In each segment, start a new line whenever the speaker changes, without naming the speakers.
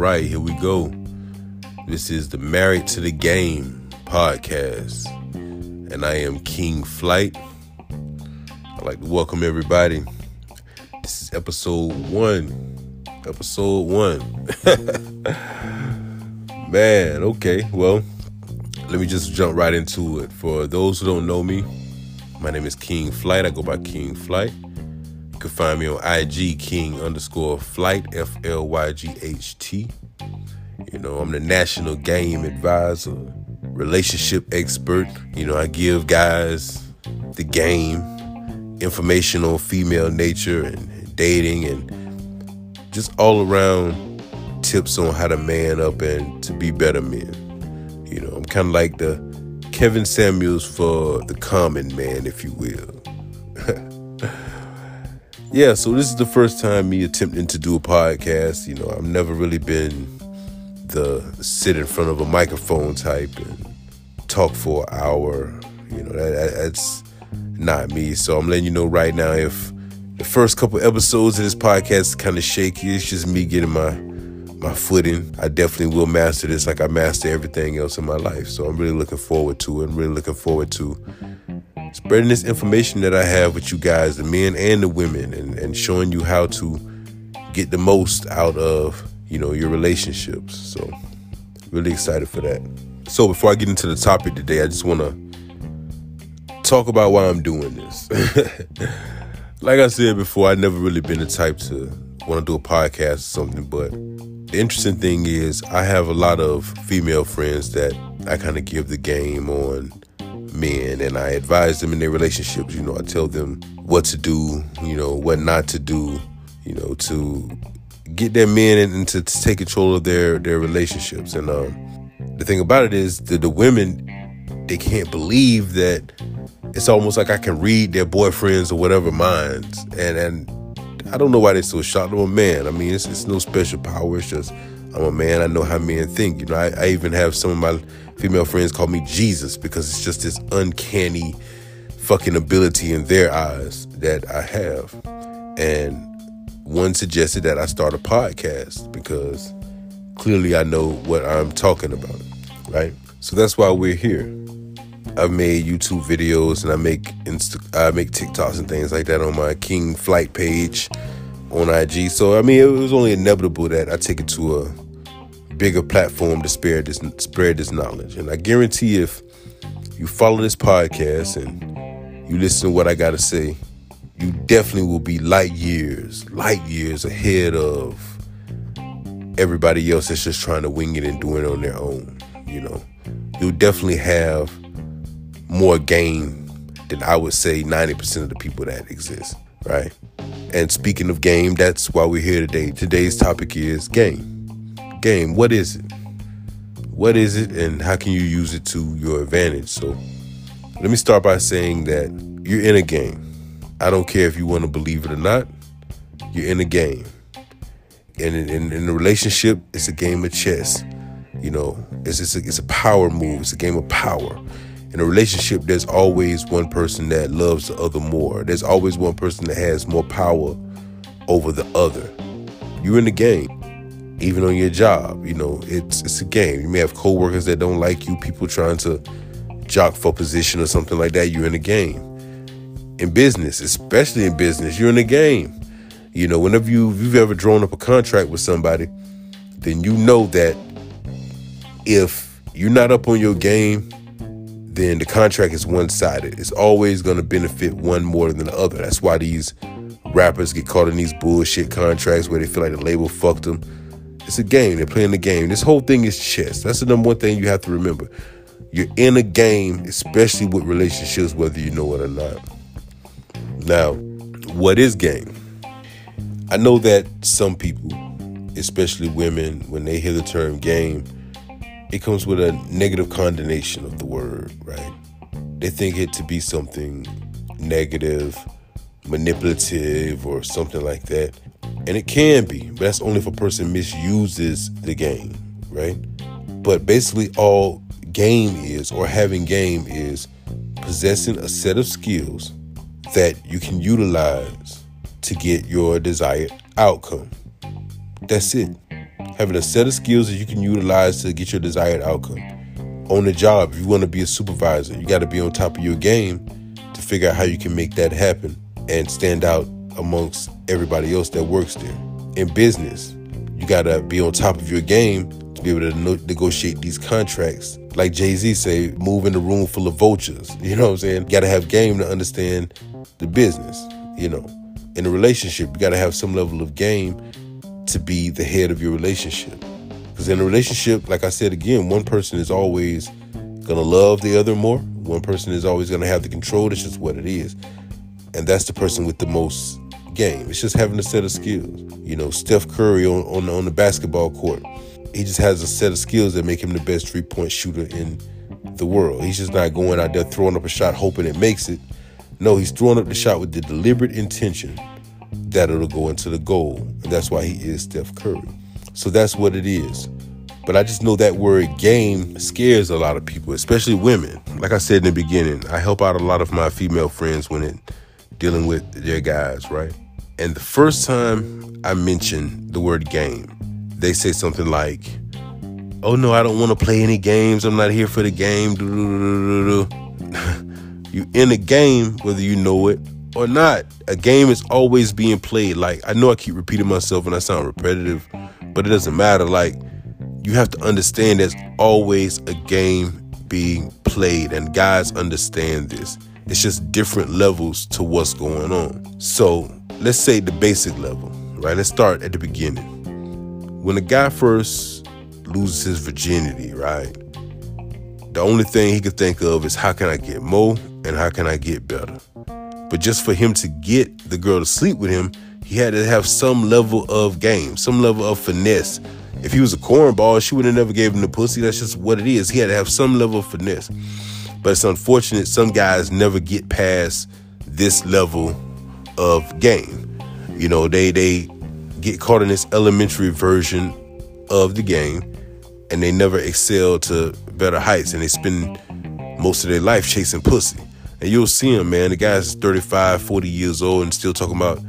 right, here we go. This is the Married to the Game podcast, and I am King Flyght. I'd like to welcome everybody. This is episode one. Episode one. Man, okay, well, let me just jump right into it. For those who don't know me, my name is King Flyght. I go by King Flyght. You can find me on IG, King underscore Flyght, F L Y G H T. You know, I'm the national game advisor, relationship expert. You know, I give guys the game, information on female nature and dating, and just all around tips on how to man up and to be better men. You know, I'm kind of like the Kevin Samuels for the common man, if you will. yeah, so this is the first time me attempting to do a podcast. You know, I've never really been the sit in front of a microphone type and talk for an hour. You know, that, that's not me. So I'm letting you know right now if the first couple episodes of this podcast kind of shaky, it's just me getting my my footing. I definitely will master this like I master everything else in my life. So I'm really looking forward to it. I'm really looking forward to spreading this information that I have with you guys, the men and the women, and, and showing you how to get the most out of, you know, your relationships. So really excited for that. So before I get into the topic today, I just want to talk about why I'm doing this. like I said before, I've never really been the type to want to do a podcast or something, but the interesting thing is I have a lot of female friends that I kind of give the game on men and I advise them in their relationships. You know, I tell them what to do, you know, what not to do, you know, to get their men and to, take control of their their relationships. And um, the thing about it is that the women they can't believe that it's almost like I can read their boyfriends or whatever minds and and I don't know why they're so shocked. I'm a man. I mean, it's, it's no special power. It's just I'm a man. I know how men think. You know, I, I even have some of my female friends call me Jesus because it's just this uncanny fucking ability in their eyes that I have. And one suggested that I start a podcast because clearly I know what I'm talking about, right? So that's why we're here. I've made YouTube videos and I make Insta- I make TikToks and things like that on my King Flyght page on IG. So I mean, it was only inevitable that I take it to a bigger platform to spread this spread this knowledge. And I guarantee if you follow this podcast and you listen to what I got to say, you definitely will be light years, light years ahead of everybody else that's just trying to wing it and doing it on their own. You know, you'll definitely have more game than I would say 90% of the people that exist, right? And speaking of game, that's why we're here today. Today's topic is game. Game, what is it? What is it and how can you use it to your advantage? So let me start by saying that you're in a game. I don't care if you want to believe it or not, you're in a game. And in, in, in a relationship, it's a game of chess. You know, it's, it's, a, it's a power move, it's a game of power in a relationship, there's always one person that loves the other more. There's always one person that has more power over the other. You're in the game. Even on your job, you know, it's it's a game. You may have coworkers that don't like you, people trying to jock for position or something like that. You're in the game. In business, especially in business, you're in the game. You know, whenever you, you've ever drawn up a contract with somebody, then you know that if you're not up on your game, then the contract is one sided. It's always going to benefit one more than the other. That's why these rappers get caught in these bullshit contracts where they feel like the label fucked them. It's a game. They're playing the game. This whole thing is chess. That's the number one thing you have to remember. You're in a game, especially with relationships, whether you know it or not. Now, what is game? I know that some people, especially women, when they hear the term game, it comes with a negative condemnation of the word, right? They think it to be something negative, manipulative, or something like that. And it can be, but that's only if a person misuses the game, right? But basically, all game is, or having game is, possessing a set of skills that you can utilize to get your desired outcome. That's it having a set of skills that you can utilize to get your desired outcome. On the job, if you want to be a supervisor, you got to be on top of your game to figure out how you can make that happen and stand out amongst everybody else that works there. In business, you got to be on top of your game to be able to negotiate these contracts. Like Jay Z say, move in a room full of vultures. You know what I'm saying? You got to have game to understand the business. You know, in a relationship, you got to have some level of game to be the head of your relationship. Because in a relationship, like I said again, one person is always gonna love the other more. One person is always gonna have the control. That's just what it is. And that's the person with the most game. It's just having a set of skills. You know, Steph Curry on, on, on the basketball court, he just has a set of skills that make him the best three point shooter in the world. He's just not going out there throwing up a shot hoping it makes it. No, he's throwing up the shot with the deliberate intention that it'll go into the goal. And that's why he is Steph Curry. So that's what it is. But I just know that word game scares a lot of people, especially women. Like I said in the beginning, I help out a lot of my female friends when it dealing with their guys, right? And the first time I mentioned the word game, they say something like, "Oh no, I don't want to play any games. I'm not here for the game." you in a game whether you know it or not. A game is always being played. Like I know I keep repeating myself and I sound repetitive, but it doesn't matter. Like you have to understand there's always a game being played and guys understand this. It's just different levels to what's going on. So let's say the basic level, right? Let's start at the beginning. When a guy first loses his virginity, right? The only thing he could think of is how can I get more and how can I get better? But just for him to get the girl to sleep with him, he had to have some level of game, some level of finesse. If he was a cornball, she would have never gave him the pussy. That's just what it is. He had to have some level of finesse. But it's unfortunate some guys never get past this level of game. You know, they they get caught in this elementary version of the game and they never excel to better heights and they spend most of their life chasing pussy. And you'll see them, man. The guy's 35, 40 years old and still talking about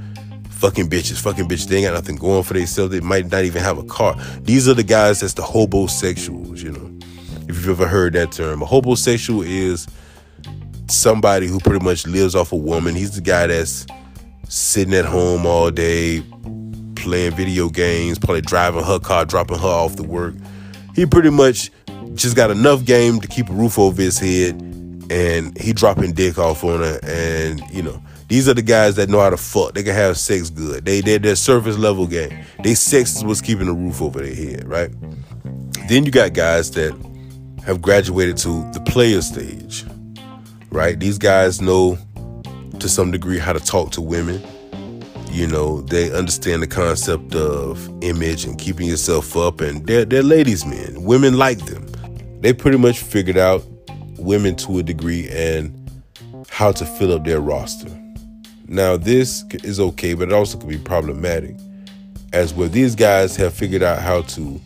fucking bitches, fucking bitches. They ain't got nothing going for themselves. They might not even have a car. These are the guys that's the hobosexuals, you know if you've ever heard that term. A hobosexual is somebody who pretty much lives off a woman. He's the guy that's sitting at home all day, playing video games, probably driving her car, dropping her off to work. He pretty much just got enough game to keep a roof over his head, and he dropping dick off on her. And you know, these are the guys that know how to fuck. They can have sex good. They they're, they're surface level game. They sex is what's keeping the roof over their head, right? Then you got guys that have graduated to the player stage, right? These guys know to some degree how to talk to women. You know, they understand the concept of image and keeping yourself up, and they're, they're ladies' men. Women like them. They pretty much figured out women to a degree and how to fill up their roster. Now, this is okay, but it also could be problematic, as where these guys have figured out how to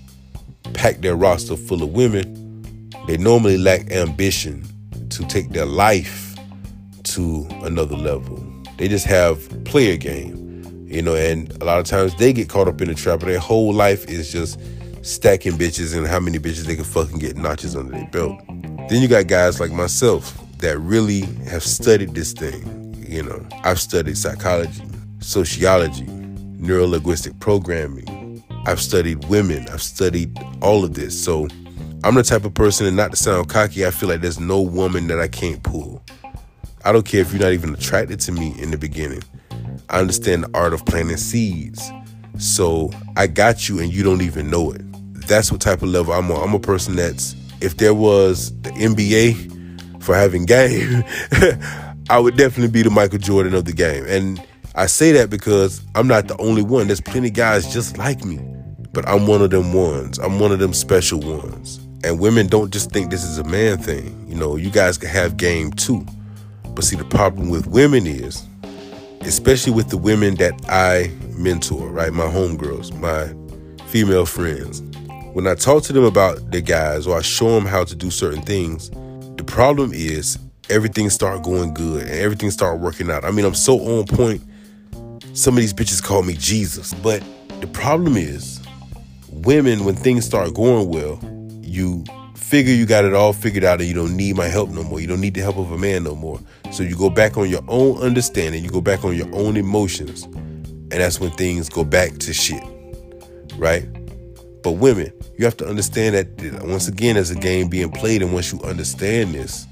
pack their roster full of women they normally lack ambition to take their life to another level. They just have player game, you know, and a lot of times they get caught up in the trap. Their whole life is just stacking bitches and how many bitches they can fucking get notches under their belt. Then you got guys like myself that really have studied this thing. You know, I've studied psychology, sociology, neurolinguistic programming. I've studied women. I've studied all of this. So I'm the type of person, and not to sound cocky, I feel like there's no woman that I can't pull. I don't care if you're not even attracted to me in the beginning. I understand the art of planting seeds. So I got you and you don't even know it. That's what type of level I'm on. I'm a person that's, if there was the NBA for having game, I would definitely be the Michael Jordan of the game. And I say that because I'm not the only one. There's plenty of guys just like me. But I'm one of them ones. I'm one of them special ones. And women don't just think this is a man thing. You know, you guys can have game too. But see, the problem with women is, especially with the women that I mentor, right? My homegirls, my female friends. When I talk to them about the guys or I show them how to do certain things, the problem is everything start going good and everything start working out. I mean, I'm so on point. Some of these bitches call me Jesus, but the problem is women, when things start going well, you figure you got it all figured out and you don't need my help no more. You don't need the help of a man no more. So you go back on your own understanding, you go back on your own emotions, and that's when things go back to shit. Right? But women, you have to understand that once again, as a game being played, and once you understand this,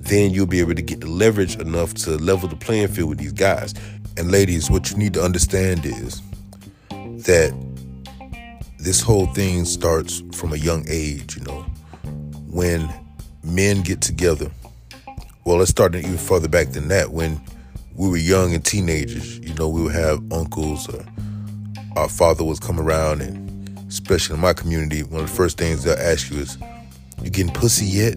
then you'll be able to get the leverage enough to level the playing field with these guys. And ladies, what you need to understand is that this whole thing starts from a young age, you know. When men get together, well, let's start even further back than that. When we were young and teenagers, you know, we would have uncles or our father was come around and especially in my community, one of the first things they'll ask you is, You getting pussy yet?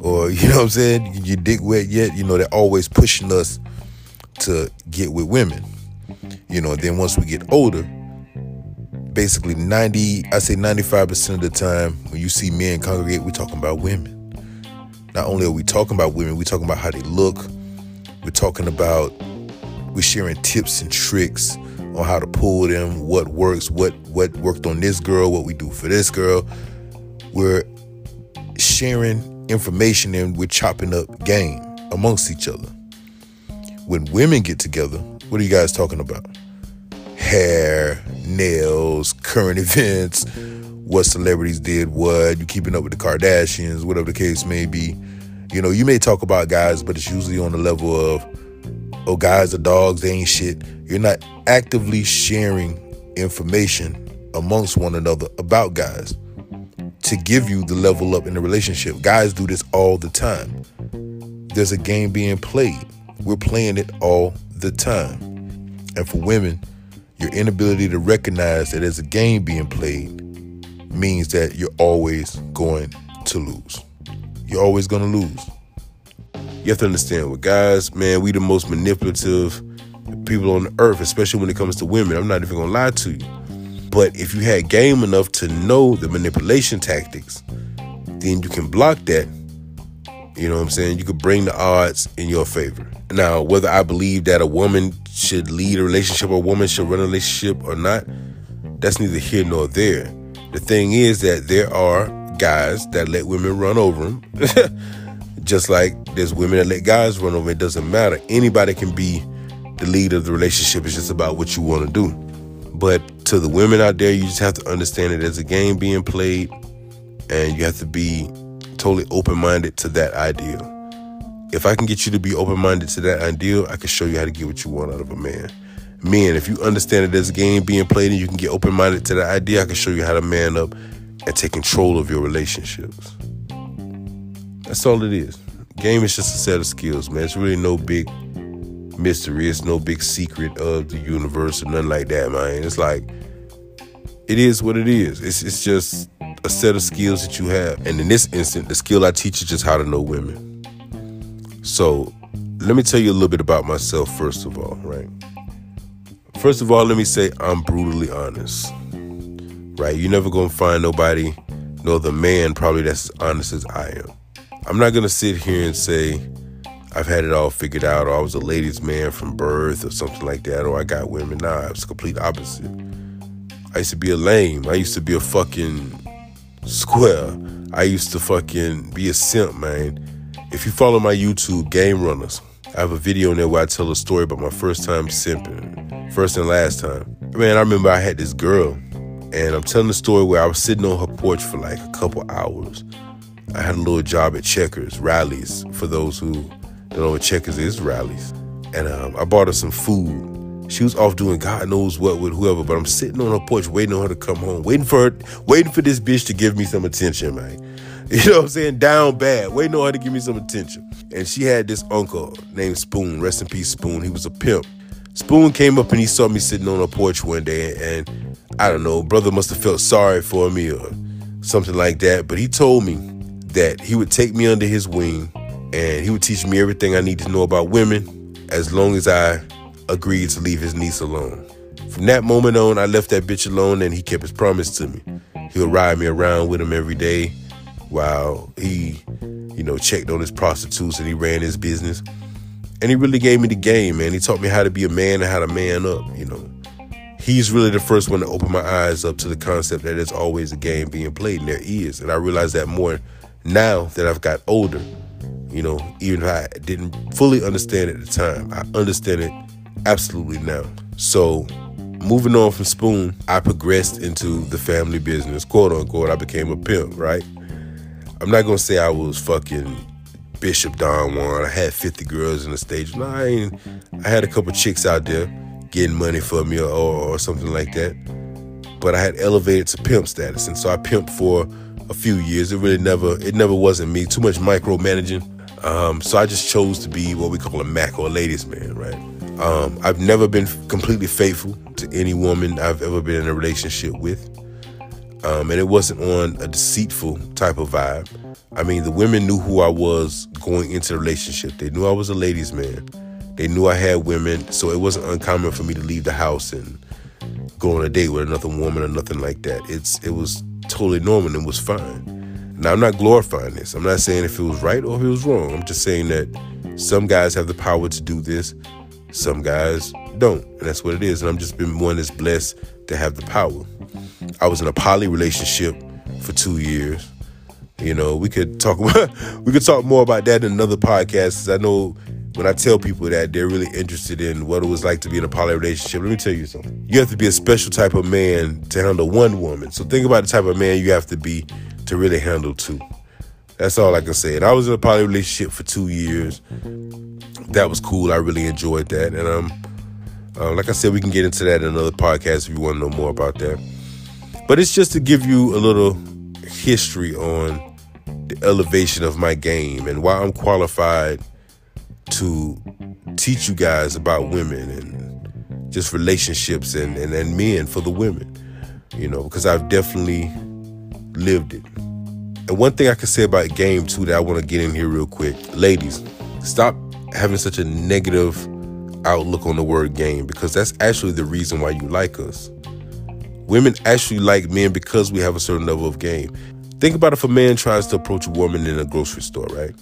Or, you know what I'm saying? Your dick wet yet? You know, they're always pushing us to get with women. You know, then once we get older, basically 90, I say 95% of the time when you see men congregate, we're talking about women. Not only are we talking about women, we're talking about how they look. We're talking about, we're sharing tips and tricks on how to pull them, what works, what what worked on this girl, what we do for this girl. We're sharing information and we're chopping up game amongst each other. When women get together, what are you guys talking about? hair, nails, current events, what celebrities did what, you keeping up with the Kardashians, whatever the case may be. You know, you may talk about guys, but it's usually on the level of, oh, guys are dogs, they ain't shit. You're not actively sharing information amongst one another about guys to give you the level up in the relationship. Guys do this all the time. There's a game being played. We're playing it all the time. And for women, your inability to recognize that as a game being played means that you're always going to lose. You're always going to lose. You have to understand with guys, man, we the most manipulative people on the earth, especially when it comes to women. I'm not even going to lie to you. But if you had game enough to know the manipulation tactics, then you can block that. You know what I'm saying? You could bring the odds in your favor. Now, whether I believe that a woman should lead a relationship or a woman should run a relationship or not, that's neither here nor there. The thing is that there are guys that let women run over them. Just like there's women that let guys run over. It doesn't matter. Anybody can be the lead of the relationship. It's just about what you want to do. But to the women out there, you just have to understand that there's a game being played, and you have to be totally open minded to that idea if I can get you to be open minded to that ideal, I can show you how to get what you want out of a man. Men, if you understand that there's a game being played and you can get open minded to that idea, I can show you how to man up and take control of your relationships. That's all it is. Game is just a set of skills, man. It's really no big mystery. It's no big secret of the universe or nothing like that, man. It's like it is what it is. It's it's just set of skills that you have. And in this instant, the skill I teach is just how to know women. So, let me tell you a little bit about myself, first of all, right? First of all, let me say I'm brutally honest, right? You're never gonna find nobody, no other man probably that's as honest as I am. I'm not gonna sit here and say I've had it all figured out, or I was a ladies' man from birth, or something like that, or I got women. Nah, it's complete opposite. I used to be a lame. I used to be a fucking square. I used to fucking be a simp, man. If you follow my YouTube, Game Runners, I have a video in there where I tell a story about my first time simping, first and last time. Man, I remember I had this girl, and I'm telling the story where I was sitting on her porch for like a couple hours. I had a little job at Checkers, Rally's. for those who don't know what Checkers is, Rally's. And um, I bought her some food. She was off doing God knows what with whoever, but I'm sitting on her porch waiting on her to come home, waiting for her, waiting for this bitch to give me some attention, man. You know what I'm saying? Down bad, waiting on her to give me some attention. And she had this uncle named Spoon, rest in peace, Spoon. He was a pimp. Spoon came up and he saw me sitting on a porch one day, and I don't know, brother must have felt sorry for me or something like that. But he told me that he would take me under his wing and he would teach me everything I need to know about women as long as I agreed to leave his niece alone. From that moment on, I left that bitch alone and he kept his promise to me. He would ride me around with him every day while he, you know, checked on his prostitutes and he ran his business. And he really gave me the game, man. He taught me how to be a man and how to man up, you know. he's really the first one to open my eyes up to the concept that there's always a game being played, and there is. And I realize that more now that I've got older. You know, even if I didn't fully understand at the time, I understand it absolutely now. So, moving on from Spoon, I progressed into the family business, quote unquote. I became a pimp, right? I'm not gonna say I was fucking Bishop Don Juan. I had 50 girls in the stage. No, I ain't. I had a couple chicks out there getting money for me or, or something like that. But I had elevated to pimp status, and so I pimped for a few years. It really never, it never wasn't me. Too much micromanaging. Um, so I just chose to be what we call a Mac or a ladies man, right? Um, I've never been completely faithful to any woman I've ever been in a relationship with. Um, and it wasn't on a deceitful type of vibe. I mean, the women knew who I was going into the relationship. They knew I was a ladies' man. They knew I had women, so it wasn't uncommon for me to leave the house and go on a date with another woman or nothing like that. It's it was totally normal and it was fine. Now, I'm not glorifying this. I'm not saying if it was right or if it was wrong. I'm just saying that some guys have the power to do this, some guys don't. And that's what it is. And I'm just been one that's blessed to have the power. I was in a poly relationship for two years. You know, we could talk we could talk more about that in another podcast. I know when I tell people that they're really interested in what it was like to be in a poly relationship, let me tell you something. You have to be a special type of man to handle one woman. So think about the type of man you have to be to really handle two. That's all I can say. And I was in a poly relationship for two years. That was cool. I really enjoyed that. And um, uh, like I said, we can get into that in another podcast if you want to know more about that. But it's just to give you a little history on the elevation of my game and why I'm qualified to teach you guys about women and just relationships and, and, and men for the women. You know, because I've definitely lived it. And one thing I can say about game too that I want to get in here real quick, ladies, stop having such a negative outlook on the word game because that's actually the reason why you like us. Women actually like men because we have a certain level of game. Think about if a man tries to approach a woman in a grocery store, right?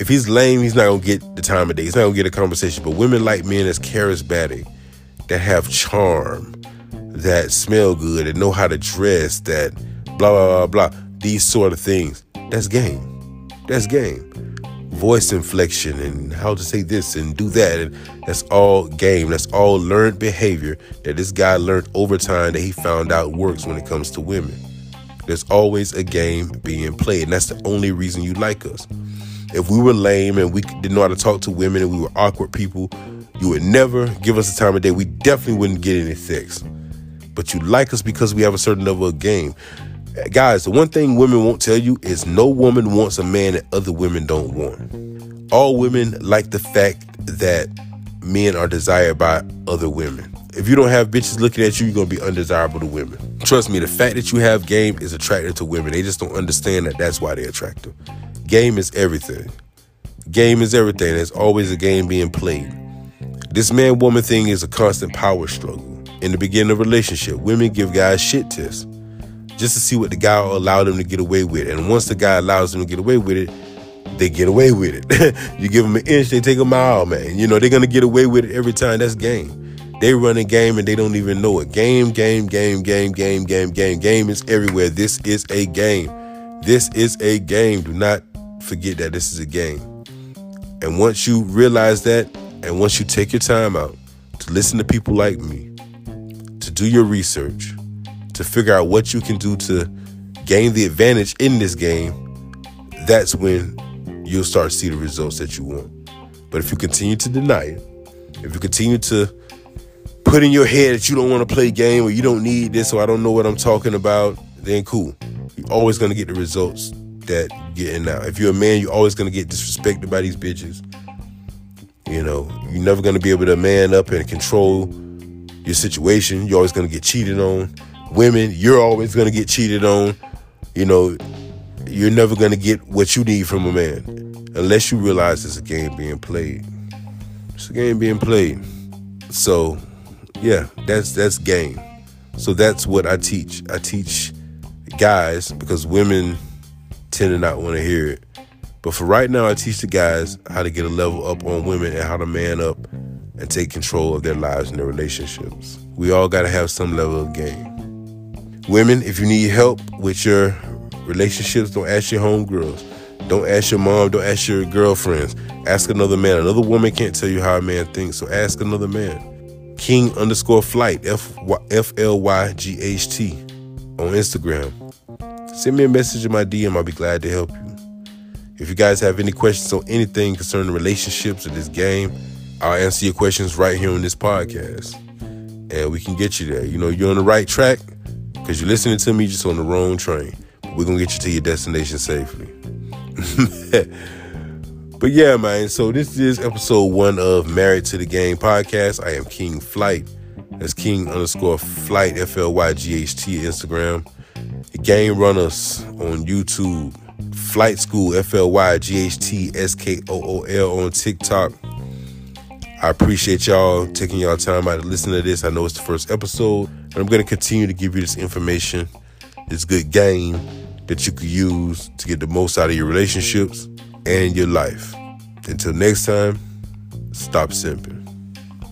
If he's lame, he's not gonna get the time of day. He's not gonna get a conversation. But women like men as charismatic, that have charm, that smell good, and know how to dress, that blah, blah, blah, blah. These sort of things. That's game. That's game. Voice inflection and how to say this and do that. And that's all game. That's all learned behavior that this guy learned over time that he found out works when it comes to women. There's always a game being played. And that's the only reason you like us. If we were lame and we didn't know how to talk to women and we were awkward people, you would never give us the time of day. We definitely wouldn't get any sex. But you like us because we have a certain level of game guys, the one thing women won't tell you is no woman wants a man that other women don't want. All women like the fact that men are desired by other women. If you don't have bitches looking at you, you're gonna be undesirable to women. Trust me, the fact that you have game is attractive to women. They just don't understand that that's why they're attractive. Game is everything. Game is everything. There's always a game being played. This man woman thing is a constant power struggle. In the beginning of a relationship, women give guys shit tests just to see what the guy allowed them to get away with. And once the guy allows them to get away with it, they get away with it. you give them an inch, they take a mile, man. You know, they're gonna get away with it every time. That's game. They run a game and they don't even know it. Game, game, game, game, game, game, game, game is everywhere. This is a game. This is a game. Do not forget that this is a game. And once you realize that, and once you take your time out to listen to people like me, to do your research, to figure out what you can do to gain the advantage in this game, that's when you'll start to see the results that you want. But if you continue to deny it, if you continue to put in your head that you don't want to play game or you don't need this or I don't know what I'm talking about, then cool. You're always gonna get the results that you're getting now. If you're a man, you're always gonna get disrespected by these bitches. You know, you're never gonna be able to man up and control your situation. You're always gonna get cheated on women, you're always going to get cheated on. You know, you're never going to get what you need from a man unless you realize it's a game being played. It's a game being played. So, yeah, that's that's game. So that's what I teach. I teach guys because women tend to not want to hear it. But for right now, I teach the guys how to get a level up on women and how to man up and take control of their lives and their relationships. We all got to have some level of game. Women, if you need help with your relationships, don't ask your homegirls. Don't ask your mom. Don't ask your girlfriends. Ask another man. Another woman can't tell you how a man thinks, so ask another man. King underscore Flyght, F L Y G H T on Instagram. Send me a message in my DM. I'll be glad to help you. If you guys have any questions on anything concerning relationships or this game, I'll answer your questions right here on this podcast. And we can get you there. You know, you're on the right track because you're listening to me just on the wrong train. But we're going to get you to your destination safely. but yeah, man. So this is episode one of Married to the Game podcast. I am King Flyght. That's King underscore Flyght, F L Y G H T, Instagram. Game Runners on YouTube. Flyght Skool, F L Y G H T S K O O L on TikTok. I appreciate y'all taking y'all time out to listen to this. I know it's the first episode, and I'm going to continue to give you this information, this good game that you could use to get the most out of your relationships and your life. Until next time, stop simping.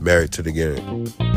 Married to the game.